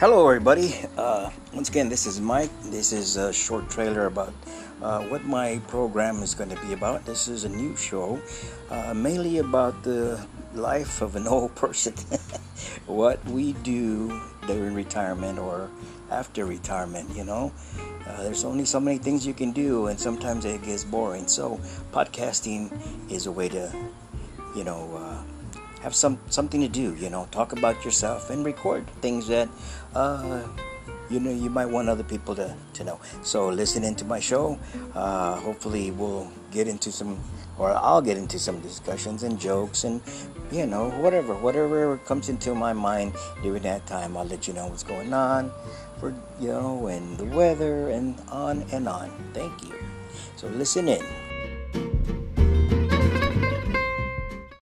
Hello, everybody. Uh, once again, this is Mike. This is a short trailer about uh, what my program is going to be about. This is a new show, uh, mainly about the life of an old person, what we do during retirement or after retirement. You know, uh, there's only so many things you can do, and sometimes it gets boring. So, podcasting is a way to, you know uh, have some something to do. You know, talk about yourself and record things that uh, you know you might want other people to, to know. So listen into my show. Uh, hopefully, we'll get into some, or I'll get into some discussions and jokes and you know whatever whatever comes into my mind during that time. I'll let you know what's going on, for you know, and the weather and on and on. Thank you. So listen in.